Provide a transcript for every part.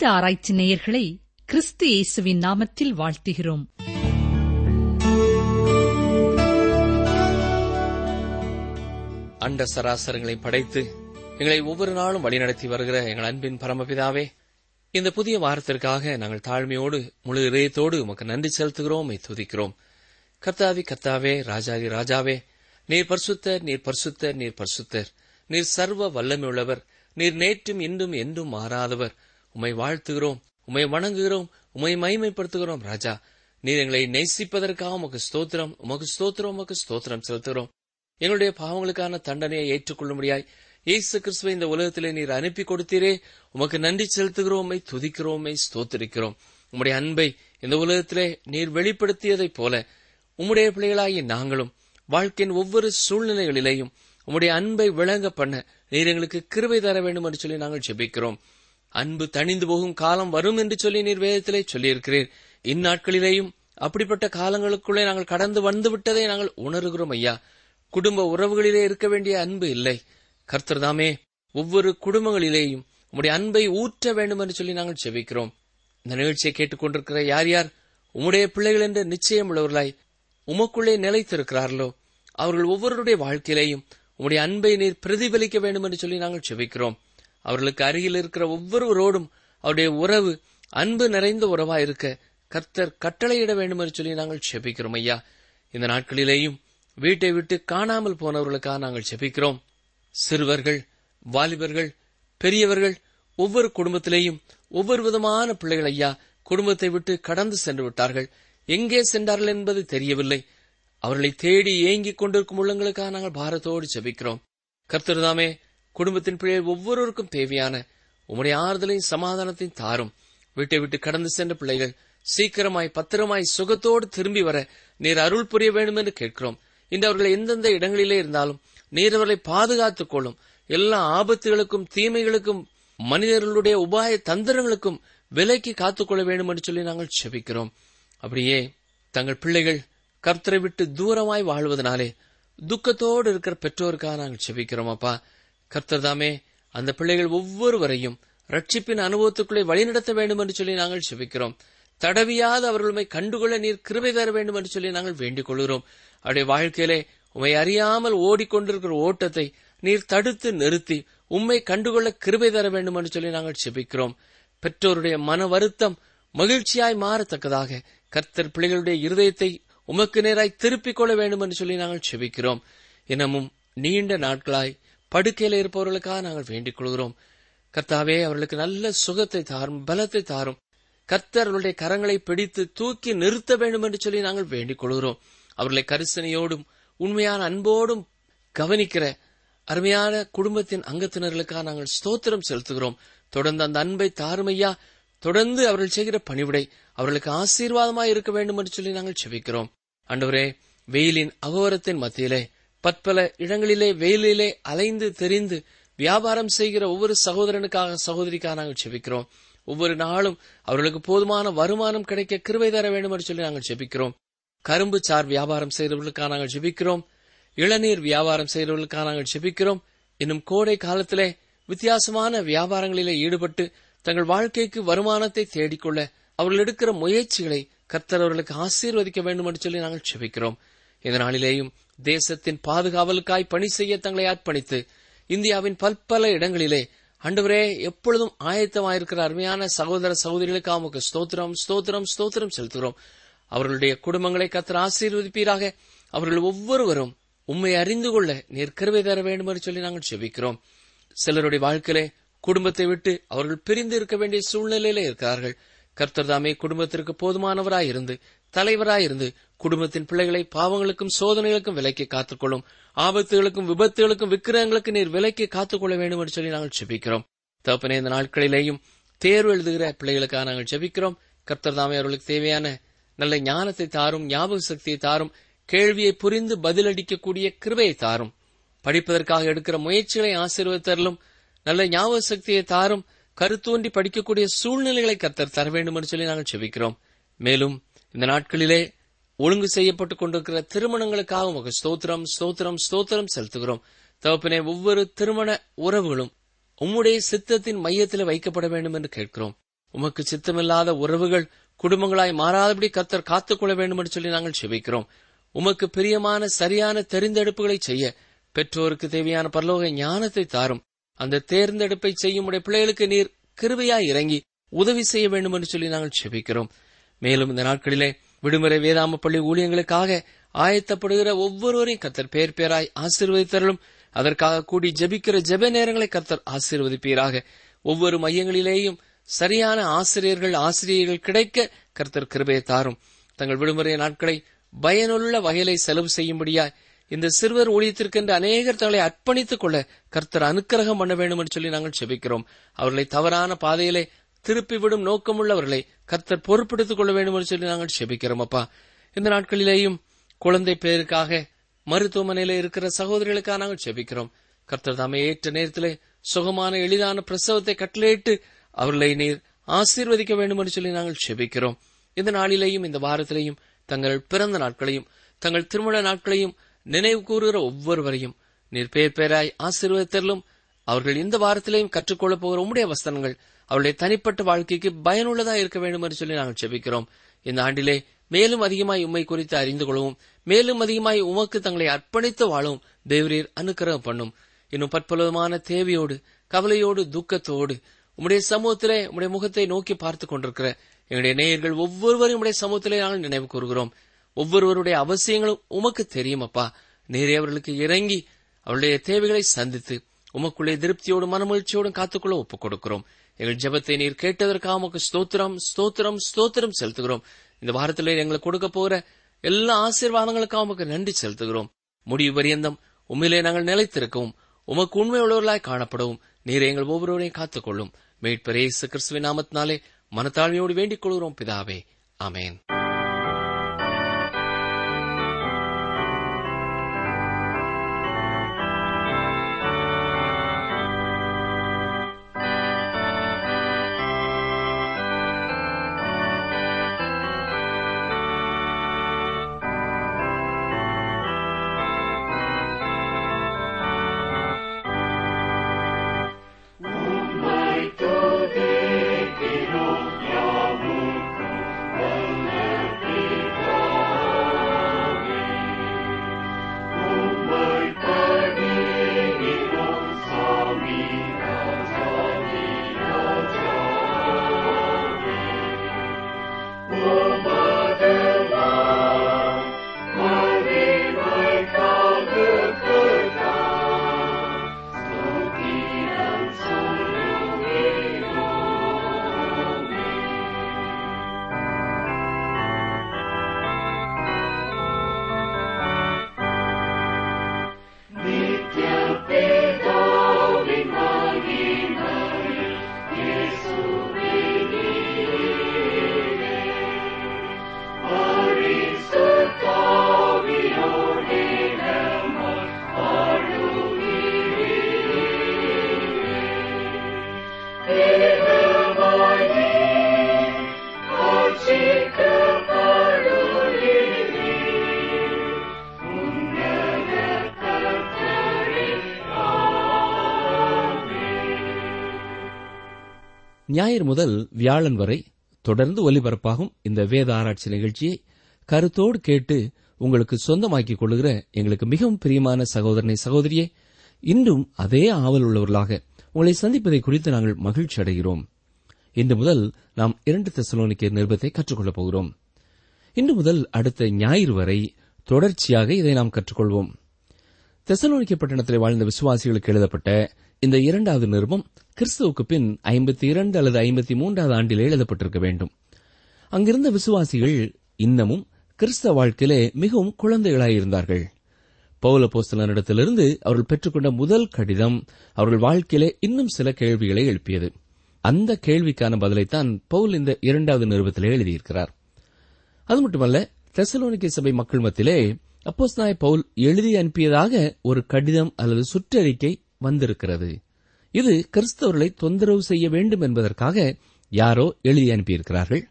வேத ஆராய்ச்சி நேயர்களை கிறிஸ்து இயேசுவின் நாமத்தில் வாழ்த்துகிறோம். அண்ட சராசரங்களை படைத்து எங்களை ஒவ்வொரு நாளும் வழிநடத்தி வருகிற எங்கள் அன்பின் பரமபிதாவே இந்த புதிய வாரத்திற்காக நாங்கள் தாழ்மையோடு முழு இதயத்தோடு உமக்கு நன்றி செலுத்துகிறோம் துதிக்கிறோம். கர்த்தாவி கர்த்தாவே ராஜாதி ராஜாவே நீர் பரிசுத்தர் நீர் பரிசுத்தர் நீர் பரிசுத்தர். நீர் சர்வ வல்லமையுள்ளவர். நீர் நேற்றும் இன்றும் என்றும் மாறாதவர். உம்மை வாழ்த்துகிறோம் உம்மை வணங்குகிறோம் உமை மகிமைப்படுத்துகிறோம் ராஜா. நீர் எங்களை நேசிப்பதற்காக உமக்கு ஸ்தோத்திரம் உமக்கு ஸ்தோத்திரம் உமக்கு ஸ்தோத்திரம் செலுத்துகிறோம். எங்களுடைய பாவங்களுக்கான தண்டனையை ஏற்றுக்கொள்ளும்படியாய் இயேசு கிறிஸ்துவை இந்த உலகத்திலே நீர் அனுப்பி கொடுத்தீரே. உமக்கு நன்றி செலுத்துகிறோமை துதிக்கிறோமை ஸ்தோத்திரிக்கிறோம். உம்முடைய அன்பை இந்த உலகத்திலே நீர் வெளிப்படுத்தியதைப் போல உம்முடைய பிள்ளைகளாகி நாங்களும் வாழ்க்கையின் ஒவ்வொரு சூழ்நிலைகளிலேயும் உம்முடைய அன்பை விளங்க பண்ண நீர் எங்களுக்கு கிருவை தர வேண்டும் என்று சொல்லி நாங்கள் ஜெபிக்கிறோம். அன்பு தணிந்து போகும் காலம் வரும் என்று சொல்லி நீர் வேதத்திலே சொல்லியிருக்கிறீர். இந்நாட்களிலேயும் அப்படிப்பட்ட காலங்களுக்குள்ளே நாங்கள் கடந்து வந்து விட்டதை நாங்கள் உணர்கிறோம் ஐயா. குடும்ப உறவுகளிலே இருக்க வேண்டிய அன்பு இல்லை. கர்த்தர்தாமே ஒவ்வொரு குடும்பங்களிலேயும் உம்முடைய அன்பை ஊற்ற வேண்டும் என்று சொல்லி நாங்கள் செபிக்கிறோம். இந்த நிகழ்ச்சியை கேட்டுக்கொண்டிருக்கிற யார் யார்? உம்முடைய பிள்ளைகள் என்று நிச்சயம் உள்ளவர்களாய் உமக்குள்ளே நிலைத்திருக்கிறார்களோ? அவர்கள் ஒவ்வொருடைய வாழ்க்கையிலேயும் உம்முடைய அன்பை நீர் பிரதிபலிக்க வேண்டும் என்று சொல்லி நாங்கள் செபிக்கிறோம். அவர்களுக்கு அருகில் இருக்கிற ஒவ்வொருவரோடும் அவருடைய உறவு அன்பு நிறைந்த உறவா இருக்க கர்த்தர் கட்டளையிட வேண்டும் என்று சொல்லி நாங்கள் செபிக்கிறோம் ஐயா. இந்த நாட்களிலேயும் வீட்டை விட்டு காணாமல் போனவர்களுக்காக நாங்கள் செபிக்கிறோம். சிறுவர்கள் வாலிபர்கள் பெரியவர்கள் ஒவ்வொரு குடும்பத்திலேயும் ஒவ்வொரு விதமான பிள்ளைகள் ஐயா குடும்பத்தை விட்டு கடந்து சென்று விட்டார்கள். எங்கே சென்றார்கள் என்பது தெரியவில்லை. அவர்களை தேடி ஏங்கிக் கொண்டிருக்கும் உள்ளங்களுக்காக நாங்கள் பாரத்தோடு செபிக்கிறோம். கர்த்தர்தாமே குடும்பத்தின் பிள்ளைகள் ஒவ்வொருவருக்கும் தேவையான உம்முடைய ஆறுதலையும் சமாதானத்தையும் தாரும். வீட்டை விட்டு கடந்து சென்ற பிள்ளைகள் சீக்கிரமாய் பத்திரமாய் சுகத்தோடு திரும்பி வர நீர் அருள் புரிய வேண்டும் என்று கேட்கிறோம். இன்று அவர்கள் எந்தெந்த இடங்களிலே இருந்தாலும் நீர் அவர்களை பாதுகாத்துக் கொள்ளும். எல்லா ஆபத்துகளுக்கும் தீமைகளுக்கும் மனிதர்களுடைய உபாய தந்திரங்களுக்கும் விலைக்கு காத்துக்கொள்ள வேண்டும் என்று சொல்லி நாங்கள் செபிக்கிறோம். அப்படியே தங்கள் பிள்ளைகள் கர்த்தரை விட்டு தூரமாய் வாழ்வதனாலே துக்கத்தோடு இருக்கிற பெற்றோருக்காக நாங்கள் செபிக்கிறோம் அப்பா. கர்த்தர் தாமே அந்த பிள்ளைகள் ஒவ்வொருவரையும் ரட்சிப்பின் அனுபவத்துக்குள்ளே வழிநடத்த வேண்டும் என்று சொல்லி நாங்கள் செபிக்கிறோம். தடவியாத அவர்களுமை கண்டுகொள்ள நீர் கிருபை தர வேண்டும் என்று சொல்லி நாங்கள் வேண்டிக் கொள்கிறோம் அவருடைய வாழ்க்கையிலே உம்மை அறியாமல் ஓடிக்கொண்டிருக்கிற ஓட்டத்தை நீர் தடுத்து நிறுத்தி உம்மை கண்டுகொள்ள கிருபை தர வேண்டும் என்று சொல்லி நாங்கள் செபிக்கிறோம். பெற்றோருடைய மன வருத்தம் மகிழ்ச்சியாய் மாறத்தக்கதாக கர்த்தர் பிள்ளைகளுடைய இருதயத்தை உமக்கு நேராய் திருப்பிக் கொள்ள வேண்டும் என்று சொல்லி நாங்கள் செபிக்கிறோம். இன்னமும் நீண்ட நாட்களாய் படுக்கையில இருப்பவர்களுக்காக நாங்கள் வேண்டிக் கொள்கிறோம். கர்த்தாவே அவர்களுக்கு நல்ல சுகத்தை தாரும் பலத்தை தாரும். கர்த்தர் அவர்களுடைய கரங்களை பிடித்து தூக்கி நிறுத்த வேண்டும் என்று சொல்லி நாங்கள் வேண்டிக் கொள்கிறோம். அவர்களை கரிசனையோடும் உண்மையான அன்போடும் கவனிக்கிற அருமையான குடும்பத்தின் அங்கத்தினர்களுக்காக நாங்கள் ஸ்தோத்திரம் செலுத்துகிறோம். தொடர்ந்து அந்த அன்பை தாருமையா தொடர்ந்து அவர்கள் செய்கிற பணிவிடை அவர்களுக்கு ஆசீர்வாதமாய் இருக்க வேண்டும் என்று சொல்லி நாங்கள் செபிக்கிறோம். அண்டவரே வெயிலின் அகோரத்தின் மத்தியிலே பற்பல இடங்களிலே வெயிலிலே அலைந்து தெரிந்து வியாபாரம் செய்கிற ஒவ்வொரு சகோதரனுக்காக சகோதரிக்காக நாங்கள் செபிக்கிறோம் ஒவ்வொரு நாளும் அவர்களுக்கு போதுமான வருமானம் கிடைக்க கிருவை தர வேண்டும் என்று சொல்லி நாங்கள் செபிக்கிறோம் கரும்பு சார் வியாபாரம் செய்கிறவர்களுக்காக நாங்கள் செபிக்கிறோம் இளநீர் வியாபாரம் செய்கிறவர்களுக்காக நாங்கள் செபிக்கிறோம் இன்னும் கோடை காலத்திலே வித்தியாசமான வியாபாரங்களிலே ஈடுபட்டு தங்கள் வாழ்க்கைக்கு வருமானத்தை தேடிக்கொள்ள அவர்கள் எடுக்கிற முயற்சிகளை கர்த்தர் அவர்களுக்கு ஆசீர்வதிக்க வேண்டும் என்று சொல்லி நாங்கள் செபிக்கிறோம் இந்த நாளிலேயும் தேசத்தின் பாதுகாவலுக்காய் பணி செய்ய தங்களை அர்ப்பணித்து இந்தியாவின் பல்பல இடங்களிலே ஆண்டவரே எப்பொழுதும் ஆயத்தமாயிருக்கிற அருமையான சகோதர சகோதரிகளுக்கு அவனுக்கு ஸ்தோத்திரம் ஸ்தோத்திரம் ஸ்தோத்திரம் செலுத்துகிறோம். அவர்களுடைய குடும்பங்களை கத்திர ஆசீர்வதிப்பீராக. அவர்கள் ஒவ்வொருவரும் உண்மை அறிந்து கொள்ள நீர் தர வேண்டும் என்று சொல்லி நாங்கள் செபிக்கிறோம். சிலருடைய வாழ்க்கையிலே குடும்பத்தை விட்டு அவர்கள் பிரிந்து இருக்க வேண்டிய சூழ்நிலையிலே இருக்கிறார்கள். கர்த்தர் தாமே குடும்பத்திற்கு போதுமானவராயிருந்து தலைவராயிருந்து குடும்பத்தின் பிள்ளைகளை பாவங்களுக்கும் சோதனைகளுக்கும் விலைக்கு காத்துக்கொள்ளும். ஆபத்துகளுக்கும் விபத்துகளுக்கும் விக்கிரகங்களுக்கு நீர் விலைக்கு காத்துக்கொள்ள வேண்டும் என்று சொல்லி நாங்கள் ஜெபிக்கிறோம். தகப்பனே இந்த நாட்களிலேயும் தேர்வு எழுதுகிற பிள்ளைகளுக்காக நாங்கள் ஜெபிக்கிறோம். கர்த்தர் தாமே அவர்களுக்கு தேவையான நல்ல ஞானத்தை தாரும் ஞாபக சக்தியை தாரும் கேள்வியை புரிந்து பதிலளிக்கக்கூடிய கிருபையை தாரும். படிப்பதற்காக எடுக்கிற முயற்சிகளை ஆசீர்வதித்தரலும் நல்ல ஞாபக சக்தியை தாரும். கருத்தோன்றி படிக்கக்கூடிய சூழ்நிலைகளை கர்த்தர் தர வேண்டும் என்று சொல்லி நாங்கள் செபிக்கிறோம் மேலும் இந்த நாட்களிலே ஒழுங்கு செய்யப்பட்டுக் கொண்டிருக்கிற திருமணங்களுக்காக உமக்கு ஸ்தோத்திரம் ஸ்தோத்திரம் ஸ்தோத்திரம் செலுத்துகிறோம். தகப்பனே ஒவ்வொரு திருமண உறவுகளும் உம்முடைய சித்தத்தின் மையத்தில் வைக்கப்பட வேண்டும் என்று கேட்கிறோம். உமக்கு சித்தமில்லாத உறவுகள் குடும்பங்களாய் மாறாதபடி கத்தர் காத்துக்கொள்ள வேண்டும் என்று சொல்லி நாங்கள் செபிக்கிறோம். உமக்கு பிரியமான சரியான தெரிந்தெடுப்புகளை செய்ய பெற்றோருக்கு தேவையான பரலோக ஞானத்தை தாரும். அந்த தேர்ந்தெடுப்பை செய்யும் உடைய பிள்ளைகளுக்கு நீர் கிருபையாய் இறங்கி உதவி செய்ய வேண்டும் என்று சொல்லி நாங்கள் செபிக்கிறோம். மேலும் இந்த நாட்களிலே விடுமுறை வேதாம பள்ளி ஊழியங்களுக்காக ஆயத்தப்படுகிற ஒவ்வொருவரையும் கத்தர் பேர் பேராய் ஆசீர்வதித்தரலும் அதற்காக கூடி ஜெபிக்கிற ஜெப நேரங்களை கத்தர் ஆசீர்வதிப்பீராக. ஒவ்வொரு மையங்களிலேயும் சரியான ஆசிரியர்கள் ஆசிரியர்கள் கிடைக்க கர்த்தர் கிருபையை தாரும். தங்கள் விடுமுறை நாட்களை பயனுள்ள வகையிலை செலவு செய்யும்படியாய் இந்த சிறுவர் ஊழியத்திற்கென்று அநேகர் தங்களை அர்ப்பணித்துக் கொள்ள கர்த்தர் அனுக்கிரகம் பண்ண வேண்டும் என்று சொல்லி நாங்கள் செபிக்கிறோம் அவர்களை தவறான பாதையிலே திருப்பிவிடும் நோக்கமுள்ளவர்களை கர்த்தர் பொறுப்பெடுத்துக் கொள்ள வேண்டும் என்று சொல்லி நாங்கள் செபிக்கிறோம் அப்பா. இந்த நாட்களிலேயும் குழந்தை பேருக்காக மருத்துவமனையில இருக்கிற சகோதரிகளுக்காக நாங்கள் செபிக்கிறோம். கர்த்தர் தாமே ஏற்ற நேரத்திலே சுகமான எளிதான பிரசவத்தை கட்டளையிட்டு அவர்களை நீர் ஆசீர்வதிக்க வேண்டும் என்று சொல்லி நாங்கள் செபிக்கிறோம். இந்த நாளிலேயும் இந்த வாரத்திலேயும் தங்கள் பிறந்த நாட்களையும் தங்கள் திருமண நாட்களையும் நினைவு கூறுகிற ஒவ்வொருவரையும் நீர் பேர் பேராய் ஆசீர்வதித்தலும் அவர்கள் இந்த வாரத்திலேயும் கற்றுக்கொள்ளப் போகிற உம்முடைய வசனங்கள் அவருடைய தனிப்பட்ட வாழ்க்கைக்கு பயனுள்ளதா இருக்க வேண்டும் என்று சொல்லி நாங்கள் செபிக்கிறோம். இந்த ஆண்டிலே மேலும் அதிகமாய் உம்மை குறித்து அறிந்து கொள்ளவும் மேலும் அதிகமாய் உமக்கு தங்களை அர்ப்பணித்து வாழும் தேவரீர் அனுக்கிரகம் பண்ணும். இன்னும் பற்பலவிதமான தேவையோடு கவலையோடு துக்கத்தோடு உம்முடைய சமூகத்திலே உம்முடைய முகத்தை நோக்கி பார்த்து கொண்டிருக்கிற எங்களுடைய நேயர்கள் ஒவ்வொருவரும் உடைய சமூகத்திலே நாங்கள் நினைவு கூறுகிறோம். ஒவ்வொருவருடைய அவசியங்களும் உமக்கு தெரியும் அப்பா. நேரே அவர்களுக்கு இறங்கி அவருடைய தேவைகளை சந்தித்து உமக்குள்ளே திருப்தியோடு மனமகிழ்ச்சியோடும் காத்துக்கொள்ள ஒப்புக் கொடுக்கிறோம் எங்கள் ஜெபத்தை நீர் கேட்டதற்காக உமக்கு ஸ்தோத்திரம் ஸ்தோத்திரம் ஸ்தோத்திரம் செலுத்துகிறோம். இந்த வாரத்திலே எங்களுக்கு கொடுக்க போகிற எல்லா ஆசீர்வாதங்களுக்காக உமக்கு நன்றி செலுத்துகிறோம். முடிவு பரியந்தம் உண்மையிலே நாங்கள் நிலைத்திருக்கவும் உமக்கு உண்மை உள்ளவர்களாய் காணப்படவும். நீர் எங்கள் ஒவ்வொருவரையும் காத்துக்கொள்ளும். மீட்பர் இயேசு கிறிஸ்துவின் நாமத்தினாலே மனத்தாழ்மையோடு வேண்டிக் கொள்கிறோம் பிதாவே. அமேன் ஞாயிறு முதல் வியாழன் வரை தொடர்ந்து ஒலிபரப்பாகும் இந்த வேத ஆராய்ச்சி நிகழ்ச்சியை கருத்தோடு கேட்டு உங்களுக்கு சொந்தமாக்கிக் கொள்ளுகிற எங்களுக்கு மிகவும் பிரியமான சகோதரனை சகோதரியே இன்றும் அதே ஆவல் உள்ளவர்களாக உங்களை சந்திப்பதை குறித்து நாங்கள் மகிழ்ச்சி அடைகிறோம். இன்று முதல் நாம் இரண்டு தெசலோனிக்க நிருபத்தை கற்றுக்கொள்ளப் போகிறோம். இன்று முதல் அடுத்த ஞாயிறு வரை தொடர்ச்சியாக இதை நாம் கற்றுக்கொள்வோம். தெசலோனிக்க பட்டணத்தில் வாழ்ந்த விசுவாசிகளுக்கு எழுதப்பட்ட இந்த இரண்டாவது நிருபம் கிறிஸ்துவுக்கு பின் ஐம்பத்தி இரண்டு அல்லது ஐம்பத்தி மூன்றாவது ஆண்டில் எழுதப்பட்டிருக்க வேண்டும். அங்கிருந்த விசுவாசிகள் இன்னமும் கிறிஸ்தவ வாழ்க்கையிலே மிகவும் குழந்தைகளாயிருந்தார்கள் பௌல போஸ்தலனிடத்திலிருந்து அவர்கள் பெற்றுக்கொண்ட முதல் கடிதம் அவர்கள் வாழ்க்கையிலே இன்னும் சில கேள்விகளை எழுப்பியது. அந்த கேள்விக்கான பதிலைத்தான் பவுல் இந்த இரண்டாவது நிறுவத்திலே எழுதியிருக்கிறார். அது மட்டுமல்ல தெசலோனிக்கை சபை மக்கள் மத்தியிலே அப்போஸ்தலனாகிய பவுல் எழுதி அனுப்பியதாக ஒரு கடிதம் அல்லது சுற்றறிக்கை வந்திருக்கிறது. இது கிறிஸ்தவர்களை தொந்தரவு செய்ய வேண்டும் என்பதற்காக யாரோ எழுதி அனுப்பியிருக்கிறார்கள்.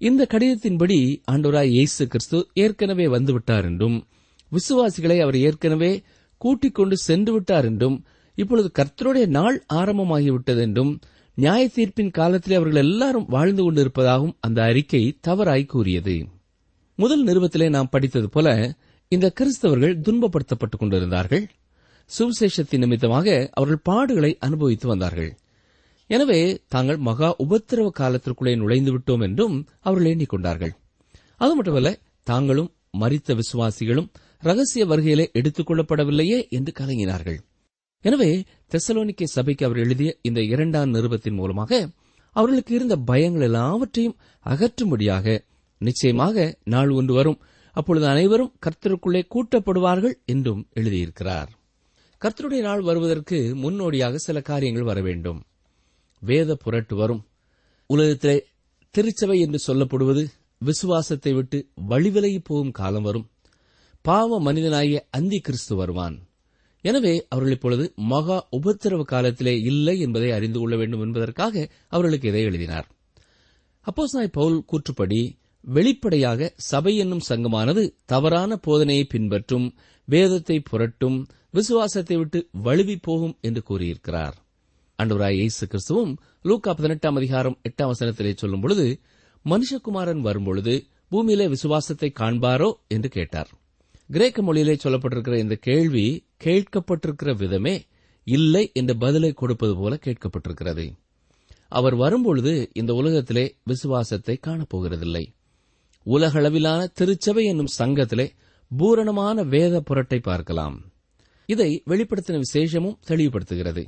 இந்த கடிதத்தின்படி ஆண்டவராய் இயேசு கிறிஸ்து ஏற்கனவே வந்துவிட்டார் என்றும் விசுவாசிகளை அவர் ஏற்கனவே கூட்டிக் கொண்டு சென்று விட்டார் என்றும் இப்பொழுது கர்த்தருடைய நாள் ஆரம்பமாகிவிட்டது என்றும் நியாய தீர்ப்பின் காலத்திலே அவர்கள் எல்லாரும் வாழ்ந்து கொண்டிருப்பதாகவும் அந்த அறிக்கை தவறாய் கூறியது. முதல் நிறுவத்திலே நாம் படித்தது போல இந்த கிறிஸ்தவர்கள் துன்பப்படுத்தப்பட்டுக் கொண்டிருந்தார்கள். சுவிசேஷத்தின் நிமித்தமாக அவர்கள் பாடுகளை அனுபவித்து வந்தார்கள். எனவே தாங்கள் மகா உபத்திரவ காலத்திற்குள்ளே நுழைந்து விட்டோம் என்றும் அவர்கள் எண்ணிக்கொண்டார்கள் அது மட்டுமல்ல தாங்களும் மறித்த விசுவாசிகளும் ரகசிய வருகையிலே எடுத்துக் கொள்ளப்படவில்லையே என்று கலங்கினார்கள். எனவே தெசலோனிக்கே சபைக்கு அவர் எழுதிய இந்த இரண்டாம் நிருபத்தின் மூலமாக அவர்களுக்கு இருந்த பயங்கள் எல்லாவற்றையும் அகற்றும்படியாக நிச்சயமாக நாள் ஒன்று வரும். அப்பொழுது அனைவரும் கர்த்தருக்குள்ளே கூட்டப்படுவார்கள் என்றும் எழுதியிருக்கிறார். கர்த்தருடைய நாள் வருவதற்கு முன்னோடியாக சில காரியங்கள் வர வேண்டும். வேத புரட்டு வரும். உலகத்திலே திருச்சபை என்று சொல்லப்படுவது விசுவாசத்தை விட்டு வழிவிலகி போகும் காலம் வரும். பாவ மனிதனாகிய அந்தி கிறிஸ்து வருவான். எனவே அவர்கள் இப்பொழுது மகா உபத்திரவ காலத்திலே இல்லை என்பதை அறிந்து கொள்ள வேண்டும் என்பதற்காக அவர்களுக்கு இதை எழுதினார். அப்போஸ் நாய் பவுல் கூற்றுப்படி வெளிப்படையாக சபை என்னும் சங்கமானது தவறான போதனையை பின்பற்றும் வேதத்தை புரட்டும் விசுவாசத்தை விட்டு வழுவி போகும் என்று கூறியிருக்கிறார். அன்றுவராய் இயேசு கிறிஸ்துவும் லூக்கா பதினெட்டாம் அதிகாரம் எட்டாம் வசனத்திலே சொல்லும் பொழுது மனுஷகுமாரன் வரும்பொழுது பூமியிலே விசுவாசத்தை காண்பாரோ என்று கேட்டார். கிரேக்க மொழியிலே சொல்லப்பட்டிருக்கிற இந்த கேள்வி கேட்கப்பட்டிருக்கிற விதமே இல்லை என்ற பதிலை கொடுப்பது போல கேட்கப்பட்டிருக்கிறது. அவர் வரும்பொழுது இந்த உலகத்திலே விசுவாசத்தை காணப்போகிறதில்லை. உலகளவிலான திருச்சபை என்னும் சங்கத்திலே பூரணமான வேத புரட்டை பார்க்கலாம். இதை வெளிப்படுத்தின விசேஷமும் தெளிவுபடுத்துகிறது.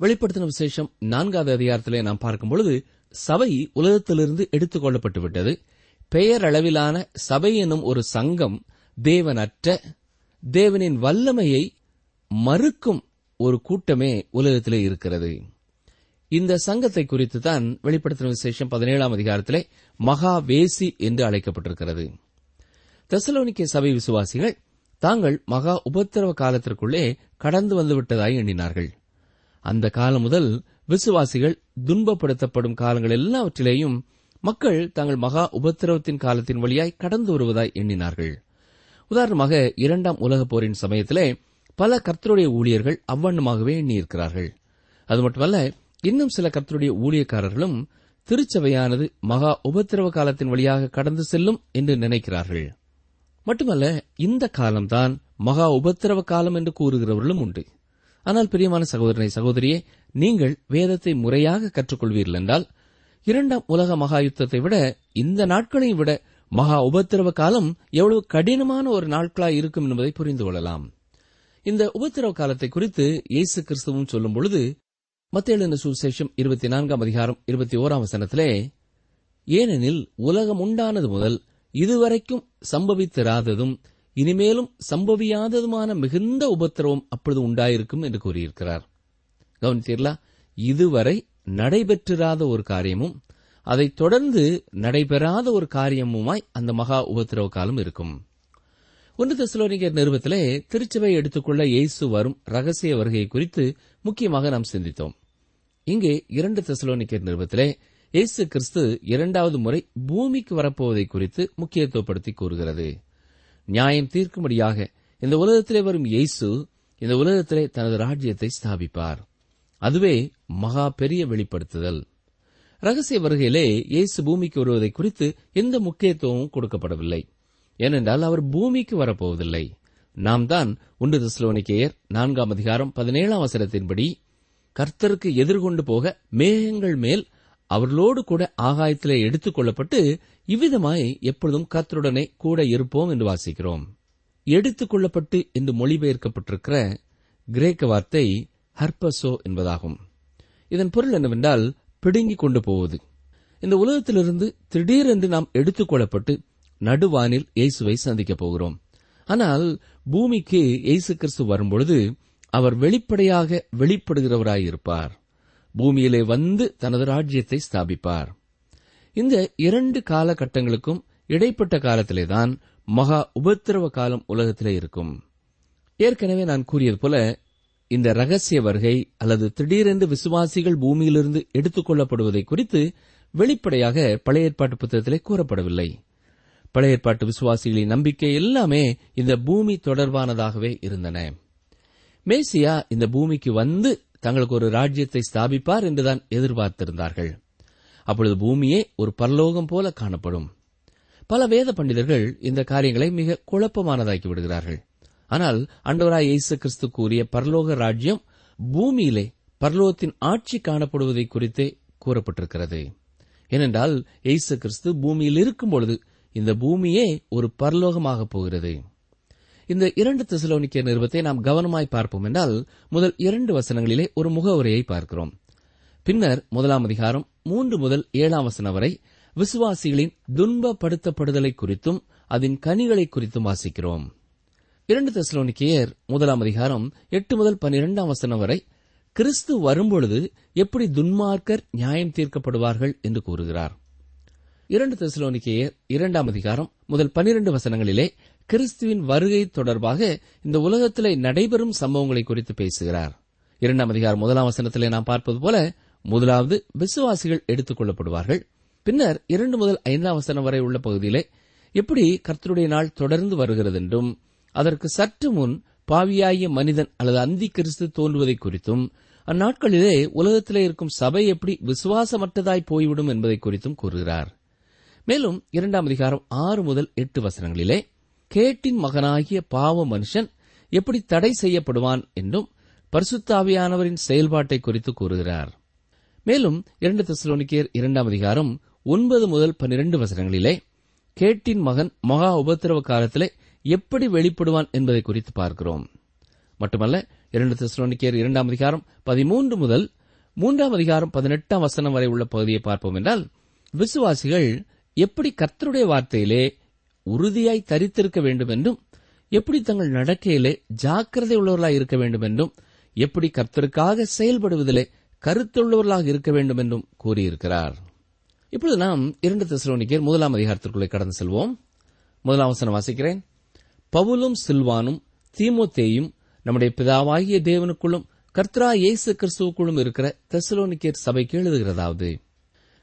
வெளிப்படுத்தின விசேஷம் நான்காவது அதிகாரத்திலே நாம் பார்க்கும்பொழுது சபை உலகத்திலிருந்து எடுத்துக் கொள்ளப்பட்டு விட்டது. பெயரளவிலான சபை என்னும் ஒரு சங்கம் தேவனற்ற தேவனின் வல்லமையை மறுக்கும் ஒரு கூட்டமே உலகத்திலே இருக்கிறது. இந்த சங்கத்தை குறித்து தான் வெளிப்படுத்தின விசேஷம் பதினேழாம் அதிகாரத்திலே மகா வேசி என்று அழைக்கப்பட்டிருக்கிறது. தெசலோனிக்க சபை விசுவாசிகள் தாங்கள் மகா உபத்திரவ காலத்திற்குள்ளே கடந்து வந்துவிட்டதாய் எண்ணினார்கள். அந்த காலம் முதல் விசுவாசிகள் துன்பப்படுத்தப்படும் காலங்கள் எல்லாவற்றிலேயும் மக்கள் தங்கள் மகா உபத்திரவத்தின் காலத்தின் வழியாய் கடந்து வருவதாய் எண்ணினார்கள். உதாரணமாக இரண்டாம் உலகப் போரின் சமயத்திலே பல கர்த்தருடைய ஊழியர்கள் அவ்வண்ணமாகவே எண்ணியிருக்கிறார்கள். அது மட்டுமல்ல இன்னும் சில கர்த்தருடைய ஊழியக்காரர்களும் திருச்சபையானது மகா உபத்திரவ காலத்தின் வழியாக கடந்து செல்லும் என்று நினைக்கிறார்கள். மட்டுமல்ல இந்த காலம்தான் மகா உபத்திரவ காலம் என்று கூறுகிறவர்களும் உண்டு. ஆனால் பிரியமான சகோதரனை சகோதரியே நீங்கள் வேதத்தை முறையாக கற்றுக்கொள்வீர்கள் என்றால் இரண்டாம் உலக மகா யுத்தத்தை விட இந்த நாட்களை விட மகா உபத்திரவ காலம் எவ்வளவு கடினமான ஒரு நாட்களாய் இருக்கும் என்பதை புரிந்து கொள்ளலாம். இந்த உபத்திரவ காலத்தை குறித்து இயேசு கிறிஸ்துவும் சொல்லும் பொழுது மத்திய சுசேஷம் இருபத்தி நான்காம் அதிகாரம் இருபத்தி ஓராம் வசனத்திலே ஏனெனில் உலகம் உண்டானது முதல் இதுவரைக்கும் சம்பவித்திராததும் இனிமேலும் சம்பவியாததுமான மிகுந்த உபத்திரவம் அப்பொழுது உண்டாயிருக்கும் என்று கூறியிருக்கிறார். கவனித்தீர்களா? இதுவரை நடைபெற்றிராத ஒரு காரியமும் அதைத் தொடர்ந்து நடைபெறாத ஒரு காரியமுமாய் அந்த மகா உபத்திரவ காலம் இருக்கும். ஒன்று தெசலோனிக்கர் நிறுவத்திலே திருச்சபை எடுத்துக்கொள்ள இயேசு வரும் ரகசிய வருகை குறித்து முக்கியமாக நாம் சிந்தித்தோம். இங்கே இரண்டு தெசலோனிக்கர் நிறுவத்திலே இயேசு கிறிஸ்து இரண்டாவது முறை பூமிக்கு வரப்போவதை குறித்து முக்கியத்துவப்படுத்தி கூறுகிறது. நியாயம் தீர்க்கும்படியாக இந்த உலகத்திலே வரும் இயேசு இந்த உலகத்திலே தனது ராஜ்யத்தை ஸ்தாபிப்பார். அதுவே மகா பெரிய வெளிப்படுத்துதல். ரகசிய வருகையிலே இயேசு பூமிக்கு வருவதை குறித்து எந்த முக்கியத்துவமும் கொடுக்கப்படவில்லை. ஏனென்றால் அவர் பூமிக்கு வரப்போவதில்லை. நாம் தான் ஒன்று திஸ்லோனிக்கேயர் நான்காம் அதிகாரம் பதினேழாம் அவசரத்தின்படி கர்த்தருக்கு எதிர்கொண்டு போக மேகங்கள் மேல் அவர்களோடு கூட ஆகாயத்திலே எடுத்துக் கொள்ளப்பட்டு இவ்விதமாய் எப்பொழுதும் கத்தருடனே கூட இருப்போம் என்று வாசிக்கிறோம். எடுத்துக் கொள்ளப்பட்டு என்று மொழிபெயர்க்கப்பட்டிருக்கிற கிரேக்க வார்த்தை ஹர்பசோ என்பதாகும். இதன் பொருள் என்னவென்றால் பிடுங்கிக் கொண்டு போவது. இந்த உலகத்திலிருந்து திடீரென்று நாம் எடுத்துக் கொள்ளப்பட்டு நடுவானில் இயேசுவை சந்திக்கப் போகிறோம். ஆனால் பூமிக்கு இயேசு கிறிஸ்து வரும்பொழுது அவர் வெளிப்படையாக வெளிப்படுகிறவராயிருப்பார் பூமியிலே வந்து தனது ராஜ்யத்தை ஸ்தாபிப்பார். இந்த இரண்டு காலகட்டங்களுக்கும் இடைப்பட்ட காலத்திலேதான் மகா உபத்திரவ காலம் உலகத்திலே இருக்கும். ஏற்கனவே நான் கூறியது போல இந்த ரகசிய வருகை அல்லது திடீரென்று விசுவாசிகள் பூமியிலிருந்து எடுத்துக் கொள்ளப்படுவதை குறித்து வெளிப்படையாக பழைய ஏற்பாட்டு புத்தகத்திலே கூறப்படவில்லை. பழைய ஏற்பாட்டு விசுவாசிகளின் நம்பிக்கை எல்லாமே இந்த பூமி தொடர்பானதாகவே இருந்தன. மேசியா இந்த பூமிக்கு வந்து தங்களுக்கு ஒரு ராஜ்யத்தை ஸ்தாபிப்பார் என்றுதான் எதிர்பார்த்திருந்தார்கள். அப்பொழுது பூமியே ஒரு பரலோகம் போல காணப்படும். பல வேத பண்டிதர்கள் இந்த காரியங்களை மிக குழப்பமானதாக்கி விடுகிறார்கள். ஆனால் அண்டவராய் இயேசு கிறிஸ்து கூறிய பரலோக ராஜ்யம் பூமியிலே பரலோகத்தின் ஆட்சி காணப்படுவதை குறித்தே கூறப்பட்டிருக்கிறது. ஏனென்றால் எய்சு கிறிஸ்து பூமியில் இருக்கும் பொழுது இந்த பூமியே ஒரு பரலோகமாக போகிறது. இந்த இரண்டு திசலோனிக்கிய நிறுவத்தை நாம் கவனமாய் பார்ப்போம் என்றால் முதல் இரண்டு வசனங்களிலே ஒரு முகவுரையை பார்க்கிறோம். பின்னர் முதலாம் அதிகாரம் மூன்று முதல் ஏழாம் வசனம் வரை விசுவாசிகளின் துன்பப்படுத்தப்படுதலை குறித்தும் அதன் கனிகளை குறித்தும் வாசிக்கிறோம். இரண்டு தெசலோனிக்கேயர் முதலாம் அதிகாரம் எட்டு முதல் பன்னிரெண்டாம் வசனம் வரை கிறிஸ்து வரும்பொழுது எப்படி துன்மார்க்கர் நியாயம் தீர்க்கப்படுவார்கள் என்று கூறுகிறார். இரண்டு தெசலோனிக்கேயர் இரண்டாம் அதிகாரம் முதல் பனிரெண்டு வசனங்களிலே கிறிஸ்துவின் வருகை தொடர்பாக இந்த உலகத்திலே நடைபெறும் சம்பவங்களை குறித்து பேசுகிறார். இரண்டாம் அதிகாரம் முதலாம் வசனத்திலே நாம் பார்ப்பது போல முதலாவது விசுவாசிகள் எடுத்துக் கொள்ளப்படுவார்கள். பின்னர் இரண்டு முதல் ஐந்தாம் வசனம் வரை உள்ள பகுதியிலே எப்படி கர்த்தருடைய நாள் தொடர்ந்து வருகிறது என்றும் அதற்கு சற்று முன் பாவியாகிய மனிதன் அல்லது அந்தி கிறிஸ்து தோன்றுவதை குறித்தும் அந்நாட்களிலே உலகத்திலே இருக்கும் சபை எப்படி விசுவாசமற்றதாய் போய்விடும் என்பதை குறித்தும் கூறுகிறார். மேலும் இரண்டாம் அதிகாரம் ஆறு முதல் எட்டு வசனங்களிலே கேட்டின் மகனாகிய பாவ மனுஷன் எப்படி தடை செய்யப்படுவான் என்றும் பரிசுத்தாவியானவரின் செயல்பாட்டை குறித்து கூறுகிறார். மேலும் இரண்டு தெசலோனிக்கேயர் இரண்டாம் அதிகாரம் ஒன்பது முதல் பன்னிரண்டு வசனங்களிலே கேட்டின் மகன் மகா உபத்திரவ காலத்திலே எப்படி வெளிப்படுவான் என்பதை குறித்து பார்க்கிறோம். மட்டுமல்ல இரண்டு தெசலோனிக்கேயர் இரண்டாம் அதிகாரம் பதிமூன்று முதல் மூன்றாம் அதிகாரம் பதினெட்டாம் வசனம் வரை உள்ள பகுதியை பார்ப்போம் என்றால் விசுவாசிகள் எப்படி கர்த்தருடைய வார்த்தையிலே உறுதியாய் தரித்திருக்க வேண்டும் என்றும் எப்படி தங்கள் நடக்கையிலே ஜாக்கிரதை உள்ளவர்களாய் இருக்க வேண்டும் என்றும் எப்படி கர்த்தருக்காக செயல்படுவதிலே கருத்துள்ளவர்களாக இருக்க வேண்டும் என்றும் கூறியிருக்கிறார். இப்பொழுது நாம் இரண்டு தெசலோனிக்கர் முதலாம் அதிகாரத்திற்குள்ளே கடந்து செல்வோம். முதலாம் வசனம் வாசிக்கிறேன். பவுலும் சில்வானும் தீமோத்தேயும் நம்முடைய பிதாவாகிய தேவனுக்குள்ளும் கர்த்தரா இயேசு கிறிஸ்துவுக்குள்ளும் இருக்கிற தெசலோனிக்கேர் சபைக்கு எழுதுகிறதாவது.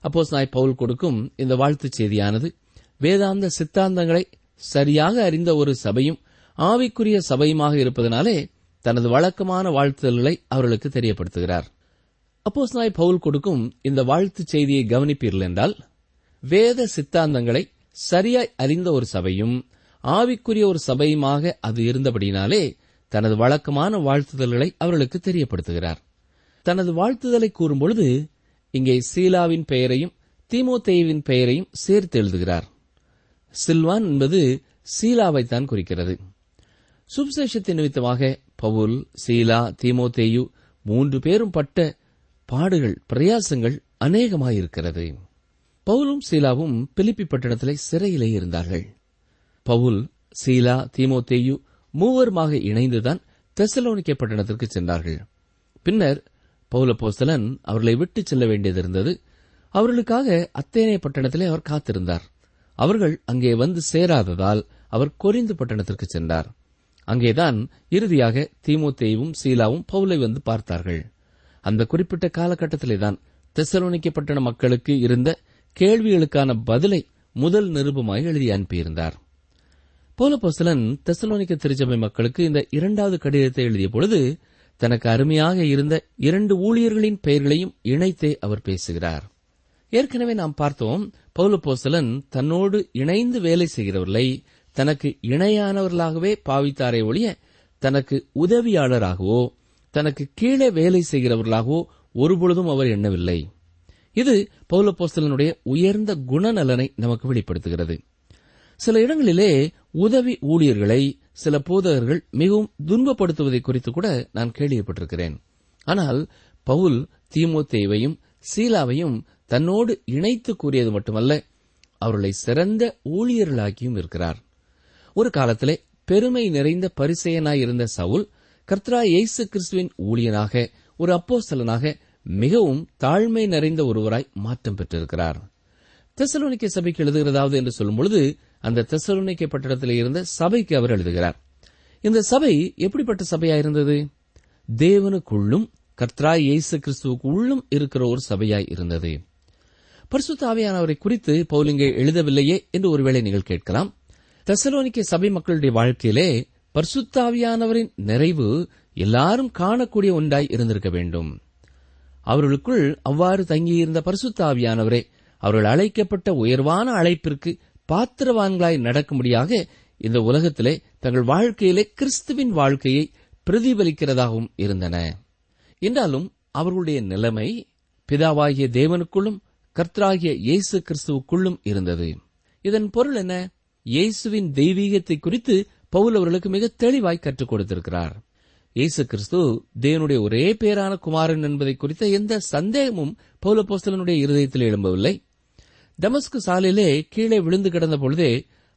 அப்போஸ் நாய் பவுல் கொடுக்கும் இந்த வாழ்த்துச் செய்தியானது வேதாந்த சித்தாந்தங்களை சரியாக அறிந்த ஒரு சபையும் ஆவிக்குரிய சபையுமாக இருப்பதனாலே தனது வழக்கமான வாழ்த்துதல்களை அவர்களுக்கு தெரியப்படுத்துகிறார். அப்போஸ் நாய் பவுல் கொடுக்கும் இந்த வாழ்த்துச் செய்தியை கவனிப்பீர்கள் என்றால் வேத சித்தாந்தங்களை சரியாய் அறிந்த ஒரு சபையும் ஆவிக்குரிய ஒரு சபையுமாக அது இருந்தபடியினாலே தனது வழக்கமான வாழ்த்துதல்களை அவர்களுக்கு தெரியப்படுத்துகிறார். தனது வாழ்த்துதலை கூறும்பொழுது இங்கே சீலாவின் பெயரையும் தீமோத்தேயுவின் பெயரையும் சேர்த்து எழுதுகிறார். சில்வான் என்பது சீலாவைத்தான் குறிக்கிறது. சுவிசேஷத்தின் நிமித்தமாக பவுல் சீலா தீமோத்தேயு மூன்று பேரும் பட்ட பாடுகள் பிரயாசங்கள் அநேகமாயிருக்கிறது. பவுலும் சீலாவும் பிலிப்பி பட்டணத்திலே சிறையிலே இருந்தார்கள். பவுல் சீலா தீமோத்தேயு மூவருமாக இணைந்துதான் தெசலோனிக்க பட்டணத்திற்கு சென்றார்கள். பின்னர் பௌலப்போஸ்தலன் அவர்களை விட்டுச் செல்ல வேண்டியதிருந்தது அவர்களுக்காக அத்தேனே பட்டணத்திலே அவர் காத்திருந்தார். அவர்கள் அங்கே வந்து சேராததால் அவர் கொரிந்து பட்டணத்திற்கு சென்றார். அங்கேதான் இறுதியாக தீமோத்தேயும் சீலாவும் பவுலை வந்து பார்த்தார்கள். அந்த குறிப்பிட்ட காலகட்டத்திலேதான் தெசலோனிக்க பட்டண மக்களுக்கு இருந்த கேள்விகளுக்கான பதிலை முதல் நிருபமாய் எழுதி அனுப்பியிருந்தார். போலபோசலன் தெசலோனிக்க திருச்சபை மக்களுக்கு இந்த இரண்டாவது கடிதத்தை எழுதிய பொழுது தனக்கு அருமையாக இருந்த இரண்டு ஊழியர்களின் பெயர்களையும் இணைத்தே அவர் பேசுகிறார். ஏற்கனவே நாம் பார்த்தோம் பௌலபோசலன் தன்னோடு இணைந்து வேலை செய்கிறவர்களை தனக்கு இணையானவர்களாகவே பாவித்தாரே ஒழிய தனக்கு உதவியாளராகவோ தனக்கு கீழே வேலை செய்கிறவர்களாகவோ ஒருபொழுதும் அவர் எண்ணவில்லை. இது பௌலப்போஸ்தலனுடைய உயர்ந்த குணநலனை நமக்கு வெளிப்படுத்துகிறது. சில இடங்களிலே உதவி ஊழியர்களை சில போதகர்கள் மிகவும் துன்பப்படுத்துவதை குறித்து கூட நான் கேள்விப்பட்டிருக்கிறேன். ஆனால் பவுல் தீமோத்தேவையும் சீலாவையும் தன்னோடு இணைத்து கூறியது மட்டுமல்ல அவர்களை சிறந்த ஊழியர்களாக்கியும் இருக்கிறார். ஒரு காலத்திலே பெருமை நிறைந்த பரிசெயனாய் இருந்த சவுல் கர்த்தரா இயேசு கிறிஸ்துவின் ஊழியனாக ஒரு அப்போஸ்தலனாக மிகவும் தாழ்மை நிறைந்த ஒருவராய் மாற்றம் பெற்றிருக்கிறார். தெசலுனிக்க சபைக்கு எழுதுகிறதாவது என்று சொல்லும்பொழுது அந்த தெசலோனிக்கே பட்டணத்தில் இருந்த சபைக்கு அவர் எழுதுகிறார். இந்த சபை எப்படிப்பட்ட சபையா இருந்தது? தேவனுக்குள்ளும் கர்த்தராய் இயேசு கிறிஸ்துவுக்கு உள்ளும் இருக்கிற ஒரு சபையாய் இருந்தது. பரிசுத்தாவியானவரை குறித்து பவுலிங்கே எழுதவில்லையே என்று ஒருவேளை நீங்கள் கேட்கலாம். தெசலோனிக்க சபை மக்களுடைய வாழ்க்கையிலே பரிசுத்தாவியானவரின் நிறைவு எல்லாரும் காணக்கூடிய ஒன்றாய் இருந்திருக்க வேண்டும். அவர்களுக்குள் அவ்வாறு தங்கியிருந்த பரிசுத்தாவியானவரே அவர்கள் அழைக்கப்பட்ட உயர்வான அழைப்பிற்கு பாத்திரவான்களாய் நடக்கும்படியாக இந்த உலகத்திலே தங்கள் வாழ்க்கையிலே கிறிஸ்துவின் வாழ்க்கையை பிரதிபலிக்கிறதாகவும் இருந்தன. என்றாலும் அவர்களுடைய நிலைமை பிதாவாகிய தேவனுக்குள்ளும் கர்த்தராகிய இயேசு கிறிஸ்துவுக்குள்ளும் இருந்தது. இதன் பொருள் என்ன? இயேசுவின் தெய்வீகத்தை குறித்து பவுல் அவர்களுக்கு மிக தெளிவாய் கற்றுக் கொடுத்திருக்கிறார். இயேசு கிறிஸ்து தேவனுடைய ஒரே பேரான குமாரன் என்பதை குறித்த எந்த சந்தேகமும் பௌலப்போஸ்தலனுடைய இருதயத்தில் எழும்பவில்லை. தமஸ்கு சாலையிலே கீழே விழுந்து கிடந்த பொழுதே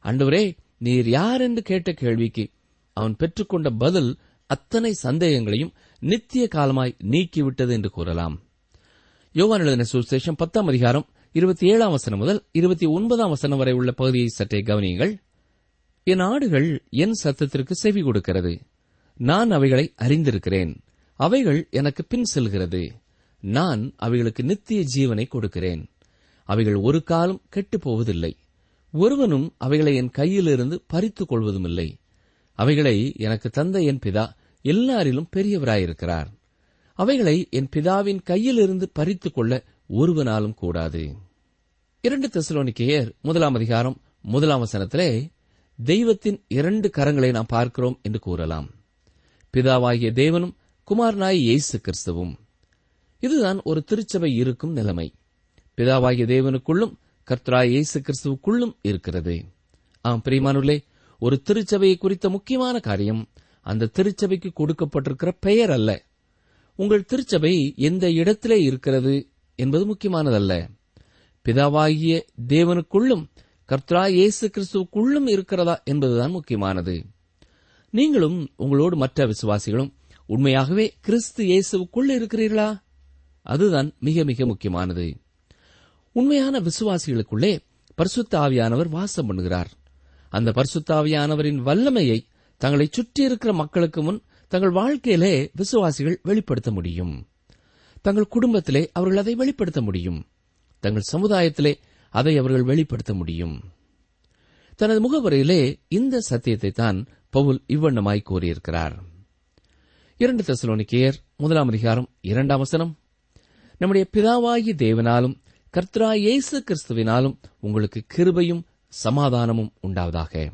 அண்டவரே நீர் யார் என்று கேட்ட கேள்விக்கு அவன் பெற்றுக்கொண்ட பதில் அத்தனை சந்தேகங்களையும் நித்திய காலமாய் நீக்கிவிட்டது என்று கூறலாம். யோவான் எழுதின சுசேஷம் பத்தாம் அதிகாரம் இருபத்தி ஏழாம் வசனம் முதல் இருபத்தி ஒன்பதாம் வசனம் வரை உள்ள பகுதியை சற்றே கவனியுங்கள். என் ஆடுகள் என் சத்தத்திற்கு செவி கொடுக்கிறது. நான் அவைகளை அறிந்திருக்கிறேன். அவைகள் எனக்கு பின் செல்கிறது. நான் அவைகளுக்கு நித்திய ஜீவனை கொடுக்கிறேன். அவைகள் ஒரு காலம் கெட்டுப் போவதில்லை ஒருவனும் அவைகளை என் கையிலிருந்து பறித்துக் கொள்வதுமில்லை. அவைகளை எனக்கு தந்த என் பிதா எல்லாரிலும் பெரியவராயிருக்கிறார். அவைகளை என் பிதாவின் கையிலிருந்து பறித்துக் கொள்ள ஒருவனாலும் கூடாது. இரண்டு தெசலோனிக்கேயர் முதலாம் அதிகாரம் முதலாம் வசனத்திலே தெய்வத்தின் இரண்டு கரங்களை நாம் பார்க்கிறோம் என்று கூறலாம். பிதாவாகிய தேவனும் குமாரனாய் இயேசு கிறிஸ்துவும். இதுதான் ஒரு திருச்சபை இருக்கும் நிலைமை. பிதாவாகிய தேவனுக்குள்ளும் கர்த்தராய் இயேசு கிறிஸ்துவுக்குள்ளும் இருக்கிறது. ஆம் பிரியமானுள்ளே ஒரு திருச்சபையை குறித்த முக்கியமான காரியம் அந்த திருச்சபைக்கு கொடுக்கப்பட்டிருக்கிற பெயர் அல்ல. உங்கள் திருச்சபை எந்த இடத்திலே இருக்கிறது என்பது முக்கியமானதல்ல. பிதாவாகிய தேவனுக்குள்ளும் கர்த்தரா இயேசு கிறிஸ்துவுக்குள்ளும் இருக்கிறதா என்பதுதான் முக்கியமானது. நீங்களும் உங்களோடு மற்ற விசுவாசிகளும் உண்மையாகவே கிறிஸ்து இயேசுக்குள் இருக்கிறீர்களா? அதுதான் மிக மிக முக்கியமானது. உண்மையான விசுவாசிகளுக்குள்ளே பரிசுத்த ஆவியானவர் வாசம் பண்ணுகிறார். அந்த பரிசுத்த ஆவியானவரின் வல்லமையை தங்களை சுற்றியிருக்கிற மக்களுக்கு முன் தங்கள் வாழ்க்கையிலே விசுவாசிகள் வெளிப்படுத்த முடியும். தங்கள் குடும்பத்திலே அவர்கள் அதை வெளிப்படுத்த முடியும். தங்கள் சமுதாயத்திலே அதை அவர்கள் வெளிப்படுத்த முடியும். தனது முகவரையிலே இந்த சத்தியத்தை தான் பவுல் இவ்வண்ணமாய் கூறியிருக்கிறார். இரண்டு தசலோனிக்கேயர் முதலாம் அதிகாரம் இரண்டாம் வசனம். நம்முடைய பிதாவாகி தேவனாலும் கர்த்தரா இயேசு கிறிஸ்துவினாலும் உங்களுக்கு கிருபையும் சமாதானமும் உண்டாவதாக.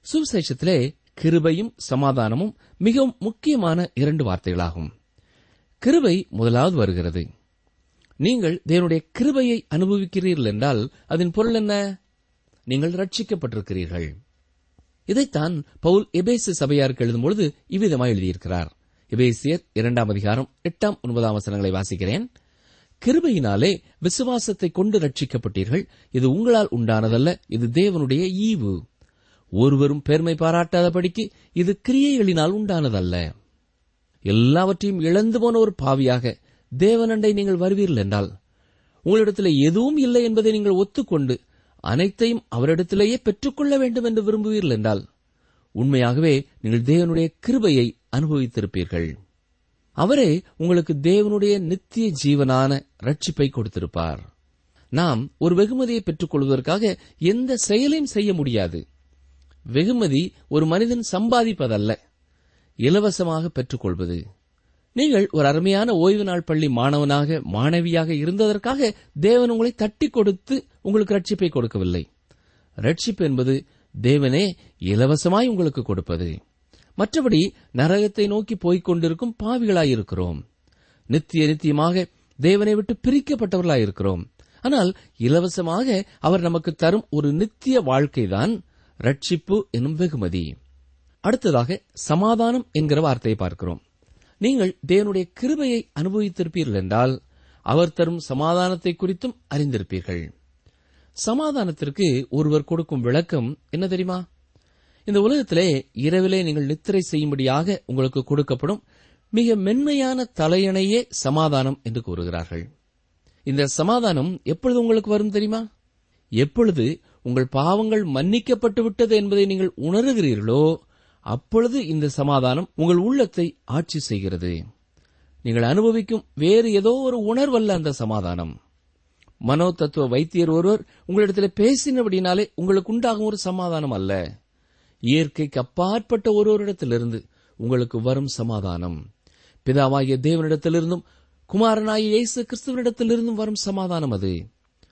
சுவிசேஷத்திலே கிருபையும் சமாதானமும் மிகவும் முக்கியமான இரண்டு வார்த்தைகளாகும். கிருபை முதலாவது வருகிறது. நீங்கள் தேவனுடைய கிருபையை அனுபவிக்கிறீர்கள் என்றால் அதன் பொருள் என்ன? நீங்கள் ரட்சிக்கப்பட்டிருக்கிறீர்கள். இதைத்தான் பவுல் எபேசு சபையாருக்கு எழுதும்பொழுது இவ்விதமாக எழுதியிருக்கிறார். எபேசியர் இரண்டாம் அதிகாரம் எட்டாம் ஒன்பதாம் வசனங்களை வாசிக்கிறேன். கிருபையினாலே விசுவாசத்தை கொண்டு ரட்சிக்கப்பட்டீர்கள். இது உங்களால் உண்டானதல்ல. இது தேவனுடைய ஈவு. ஒருவரும் பெருமை பாராட்டாதபடிக்கு இது கிரியைகளினால் உண்டானதல்ல. எல்லாவற்றையும் இழந்து போன ஒரு பாவியாக தேவனண்டை நீங்கள் வருவீர்கள் என்றால் உங்களிடத்தில் எதுவும் இல்லை என்பதை நீங்கள் ஒத்துக்கொண்டு அனைத்தையும் அவரிடத்திலேயே பெற்றுக்கொள்ள வேண்டும் என்று விரும்புவீர்கள் என்றால் உண்மையாகவே நீங்கள் தேவனுடைய கிருபையை அனுபவித்திருப்பீர்கள். அவரே உங்களுக்கு தேவனுடைய நித்திய ஜீவனான ரட்சிப்பை கொடுத்திருப்பார். நாம் ஒரு வெகுமதியை பெற்றுக் கொள்வதற்காக எந்த செயலையும் செய்ய முடியாது. வெகுமதி ஒரு மனிதன் சம்பாதிப்பதல்ல இலவசமாக பெற்றுக்கொள்வது. நீங்கள் ஒரு அருமையான ஓய்வு நாள் பள்ளி மாணவனாக மாணவியாக இருந்ததற்காக தேவன் உங்களை தட்டி கொடுத்து உங்களுக்கு ரட்சிப்பை கொடுக்கவில்லை. ரட்சிப்பு என்பது தேவனே இலவசமாய் உங்களுக்கு கொடுப்பது. மற்றபடி நரகத்தை நோக்கி போய்க் கொண்டிருக்கும் பாவிகளாயிருக்கிறோம் நித்திய நித்தியமாக தேவனை விட்டு பிரிக்கப்பட்டவர்களாயிருக்கிறோம் ஆனால் இலவசமாக அவர் நமக்கு தரும் ஒரு நித்திய வாழ்க்கைதான் ரட்சிப்பு எனும் வெகுமதி. அடுத்ததாக சமாதானம் என்கிற வார்த்தையை பார்க்கிறோம். நீங்கள் தேவனுடைய கிருபையை அனுபவித்திருப்பீர்கள் என்றால் அவர் தரும் சமாதானத்தை குறித்தும் அறிந்திருப்பீர்கள். சமாதானத்திற்கு ஒருவர் கொடுக்கும் விளக்கம் என்ன தெரியுமா? இந்த உலகத்திலே இரவிலே நீங்கள் நித்திரை செய்யும்படியாக உங்களுக்கு கொடுக்கப்படும் மிக மென்மையான தலையணையே சமாதானம் என்று கூறுகிறார்கள். இந்த சமாதானம் எப்பொழுது உங்களுக்கு வரும் தெரியுமா? எப்பொழுது உங்கள் பாவங்கள் மன்னிக்கப்பட்டு விட்டது என்பதை நீங்கள் உணர்கிறீர்களோ அப்பொழுது இந்த சமாதானம் உங்கள் உள்ளத்தை ஆட்சி செய்கிறது. நீங்கள் அனுபவிக்கும் வேறு ஏதோ ஒரு உணர்வல்ல அந்த சமாதானம். மனோ தத்துவ வைத்தியர் ஒருவர் உங்களிடத்தில் பேசினபடினாலே உங்களுக்கு உண்டாகும் ஒரு சமாதானம் அல்ல. இயற்கைக்கு அப்பாற்பட்ட ஒருவரிடத்திலிருந்து உங்களுக்கு வரும் சமாதானம். பிதாவாகிய தேவனிடத்திலிருந்தும் குமாரனாகிய இயேசு கிறிஸ்துவனிடத்திலிருந்தும் வரும் சமாதானம் அது.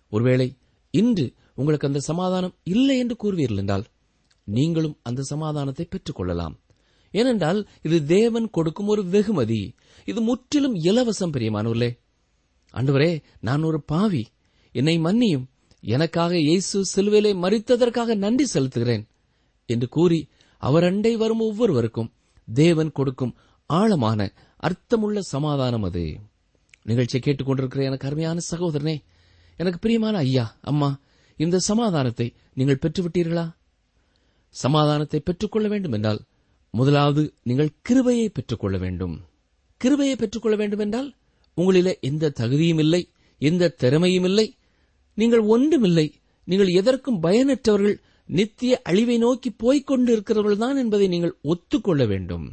ஒருவேளை இன்று உங்களுக்கு அந்த சமாதானம் இல்லை என்று கூறுவீர்கள் என்றால் நீங்களும் அந்த சமாதானத்தை பெற்றுக் கொள்ளலாம் ஏனென்றால் இது தேவன் கொடுக்கும் ஒரு வெகுமதி. இது முற்றிலும் இலவசம் பிரியமானவர்களே அன்றுவரே நான் ஒரு பாவி. என்னை மன்னியும். எனக்காக இயேசு சிலுவையிலே மறித்ததற்காக நன்றி செலுத்துகிறேன் என்று கூறி அவர் அண்டை வரும் ஒவ்வொருவருக்கும் தேவன் கொடுக்கும் ஆழமான அர்த்தமுள்ள சமாதானம் அது. நிகழ்ச்சியை கேட்டுக்கொண்டிருக்கிற எனக்கு அருமையான சகோதரனே எனக்கு பிரியமான ஐயா அம்மா இந்த சமாதானத்தை நீங்கள் பெற்றுவிட்டீர்களா? சமாதானத்தை பெற்றுக்கொள்ள வேண்டும் என்றால் முதலாவது நீங்கள் கிருபையை பெற்றுக்கொள்ள வேண்டும். கிருபையை பெற்றுக்கொள்ள வேண்டும் என்றால் உங்களிலே எந்த தகுதியும் இல்லை எந்த திறமையும் இல்லை நீங்கள் ஒன்றுமில்லை நீங்கள் எதற்கும் பயனற்றவர்கள் நித்திய அழிவை நோக்கி போய்க் கொண்டு இருக்கிறவர்கள் தான் என்பதை நீங்கள் ஒத்துக்கொள்ள வேண்டும்.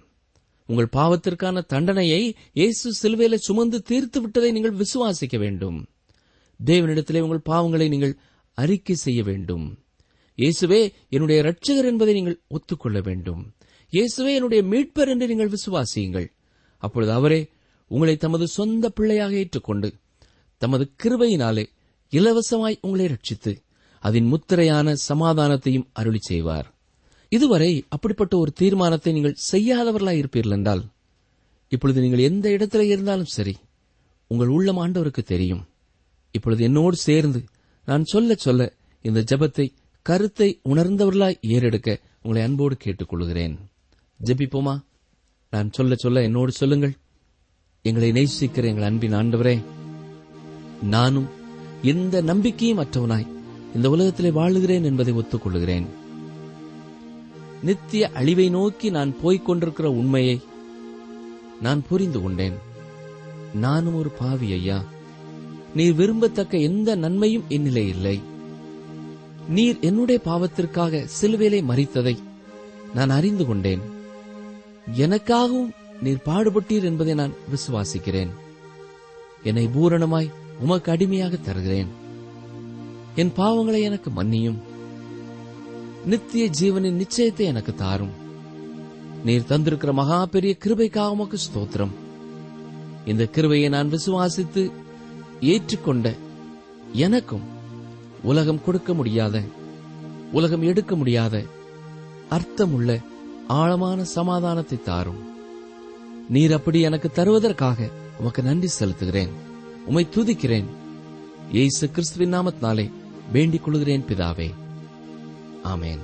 உங்கள் பாவத்திற்கான தண்டனையை இயேசு சிலுவையில சுமந்து தீர்த்து விட்டதை நீங்கள் விசுவாசிக்க வேண்டும். தேவனிடத்திலே உங்கள் பாவங்களை நீங்கள் அறிக்கை செய்ய வேண்டும். இயேசுவே என்னுடைய இரட்சகர் என்பதை நீங்கள் ஒத்துக்கொள்ள வேண்டும். இயேசுவே என்னுடைய மீட்பர் என்று நீங்கள் விசுவாசியுங்கள். அப்பொழுது அவரே உங்களை தமது சொந்த பிள்ளையாக ஏற்றுக்கொண்டு தமது கிருபையினாலே இலவசமாய் உங்களை ரட்சித்து அதன் முத்திரையான சமாதானத்தையும் அருளி செய்வார். இதுவரை அப்படிப்பட்ட ஒரு தீர்மானத்தை நீங்கள் செய்யாதவர்களாய் இருப்பீர்கள் என்றால் இப்பொழுது நீங்கள் எந்த இடத்துல இருந்தாலும் சரி உங்கள் உள்ளம் ஆண்டவருக்கு தெரியும். இப்பொழுது என்னோடு சேர்ந்து நான் சொல்ல சொல்ல இந்த ஜெபத்தை கருத்தை உணர்ந்தவர்களாய் ஏறெடுக்க உங்களை அன்போடு கேட்டுக்கொள்கிறேன். ஜபிப்போமா? நான் சொல்ல சொல்ல என்னோடு சொல்லுங்கள். எங்களை நேசிக்கிற எங்கள் அன்பின் ஆண்டவரே நானும் எந்த நம்பிக்கையும் அற்றவனாய் இந்த உலகத்திலே வாழுகிறேன் என்பதை ஒத்துக்கொள்கிறேன் நித்திய அழிவை நோக்கி நான் போய்க் கொண்டிருக்கிற உண்மையை நான் புரிந்து கொண்டேன். நானும் ஒரு பாவி ஐயா. நீர் விரும்பத்தக்க எந்த நன்மையும் என்னிலே இல்லை. நீர் என்னுடைய பாவத்திற்காக சிலுவேலை மறித்ததை நான் அறிந்து கொண்டேன். எனக்காகவும் நீர் பாடுபட்டீர் என்பதை நான் விசுவாசிக்கிறேன். என்னை பூரணமாய் உமக்கு அடிமையாக தருகிறேன். என் பாவங்களை எனக்கு மன்னியும். நித்திய ஜீவனின் நிச்சயத்தை எனக்கு தாரும். நீர் தந்திருக்கிற மகா பெரிய கிருபைக்காக உமக்கு ஸ்தோத்திரம். இந்த கிருபையை நான் விசுவாசித்து ஏற்றுக்கொண்ட எனக்கும் உலகம் கொடுக்க முடியாத உலகம் எடுக்க முடியாத அர்த்தமுள்ள ஆழமான சமாதானத்தை தாரும். நீர் அப்படி எனக்கு தருவதற்காக உமக்கு நன்றி செலுத்துகிறேன். உமை துதிக்கிறேன். இயேசு கிறிஸ்துவின் நாமத்தினாலே வேண்டிக் கொள்கிறேன் பிதாவே. ஆமேன்.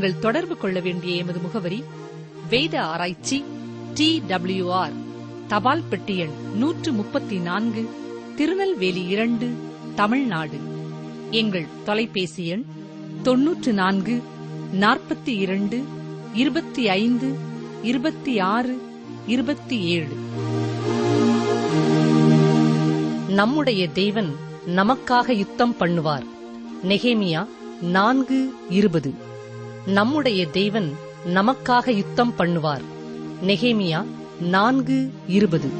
நீங்கள் தொடர்பு கொள்ள வேண்டிய எமது முகவரி வேத ஆராய்ச்சி டி ஆர் தபால் பெட்டி எண் நூற்று முப்பத்தி நான்கு திருநெல்வேலி இரண்டு தமிழ்நாடு. எங்கள் தொலைபேசி எண் தொன்னூற்று நான்கு நாற்பத்தி இரண்டு இருபத்தி ஐந்து இருபத்தி ஆறு இருபத்தி ஏழு. நம்முடைய தேவன் நமக்காக யுத்தம் பண்ணுவார். நெகேமியா நான்கு இருபது. நம்முடைய தேவன் நமக்காக யுத்தம் பண்ணுவார். நெகேமியா நான்கு இருபது.